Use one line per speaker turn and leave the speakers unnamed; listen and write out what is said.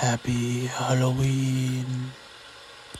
Happy Halloween.